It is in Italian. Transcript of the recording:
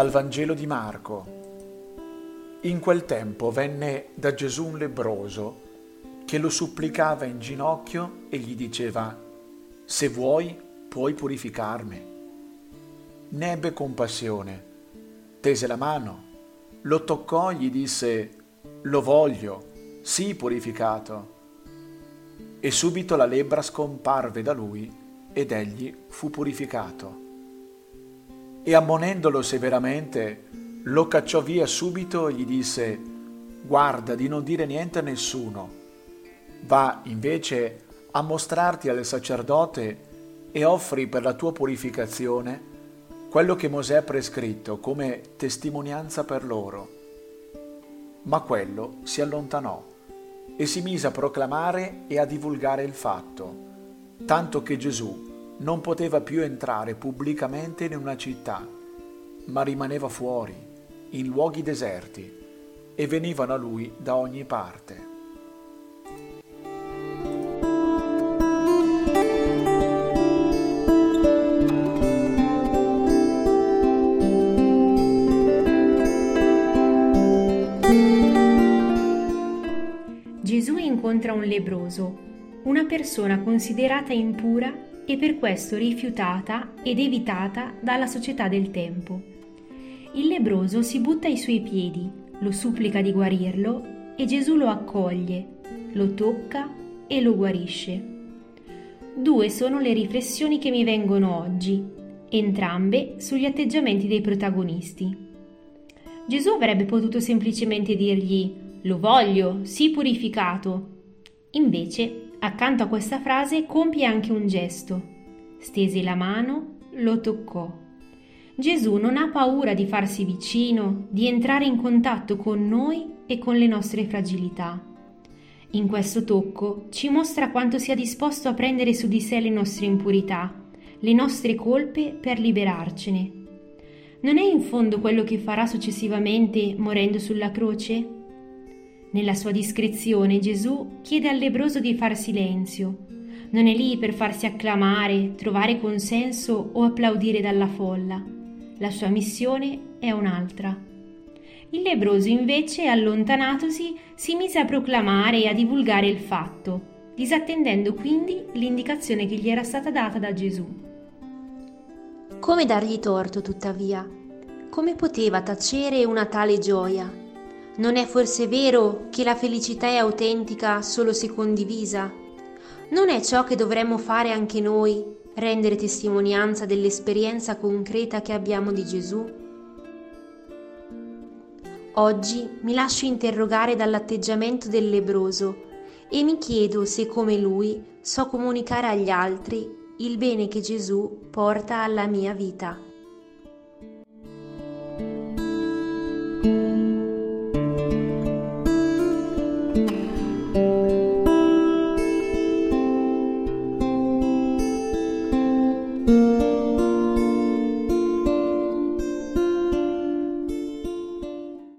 Dal Vangelo di Marco. In quel tempo venne da Gesù un lebroso che lo supplicava in ginocchio e gli diceva, Se vuoi, puoi purificarmi. Ne ebbe compassione, tese la mano, lo toccò e gli disse, Lo voglio, sii purificato. E subito la lebbra scomparve da lui ed egli fu purificato e ammonendolo severamente lo cacciò via subito e gli disse guarda di non dire niente a nessuno va invece a mostrarti al sacerdote e offri per la tua purificazione quello che Mosè ha prescritto come testimonianza per loro. Ma quello si allontanò e si mise a proclamare e a divulgare il fatto, tanto che Gesù non poteva più entrare pubblicamente in una città, ma rimaneva fuori, in luoghi deserti, e venivano a lui da ogni parte. Gesù incontra un lebroso, una persona considerata impura e per questo rifiutata ed evitata dalla società del tempo. Il lebroso si butta ai suoi piedi, lo supplica di guarirlo e Gesù lo accoglie, lo tocca e lo guarisce. Due sono le riflessioni che mi vengono oggi, entrambe sugli atteggiamenti dei protagonisti. Gesù avrebbe potuto semplicemente dirgli lo voglio, sii purificato. Invece accanto a questa frase compie anche un gesto. Stese la mano, lo toccò. Gesù non ha paura di farsi vicino, di entrare in contatto con noi e con le nostre fragilità. In questo tocco ci mostra quanto sia disposto a prendere su di sé le nostre impurità, le nostre colpe per liberarcene. Non è in fondo quello che farà successivamente morendo sulla croce? Nella sua discrezione Gesù chiede al lebroso di far silenzio. Non è lì per farsi acclamare, trovare consenso o applaudire dalla folla. La sua missione è un'altra. Il lebroso invece, allontanatosi, si mise a proclamare e a divulgare il fatto, disattendendo quindi l'indicazione che gli era stata data da Gesù. Come dargli torto, tuttavia? Come poteva tacere una tale gioia? Non è forse vero che la felicità è autentica solo se condivisa? Non è ciò che dovremmo fare anche noi, rendere testimonianza dell'esperienza concreta che abbiamo di Gesù? Oggi mi lascio interrogare dall'atteggiamento del lebroso e mi chiedo se come lui so comunicare agli altri il bene che Gesù porta alla mia vita.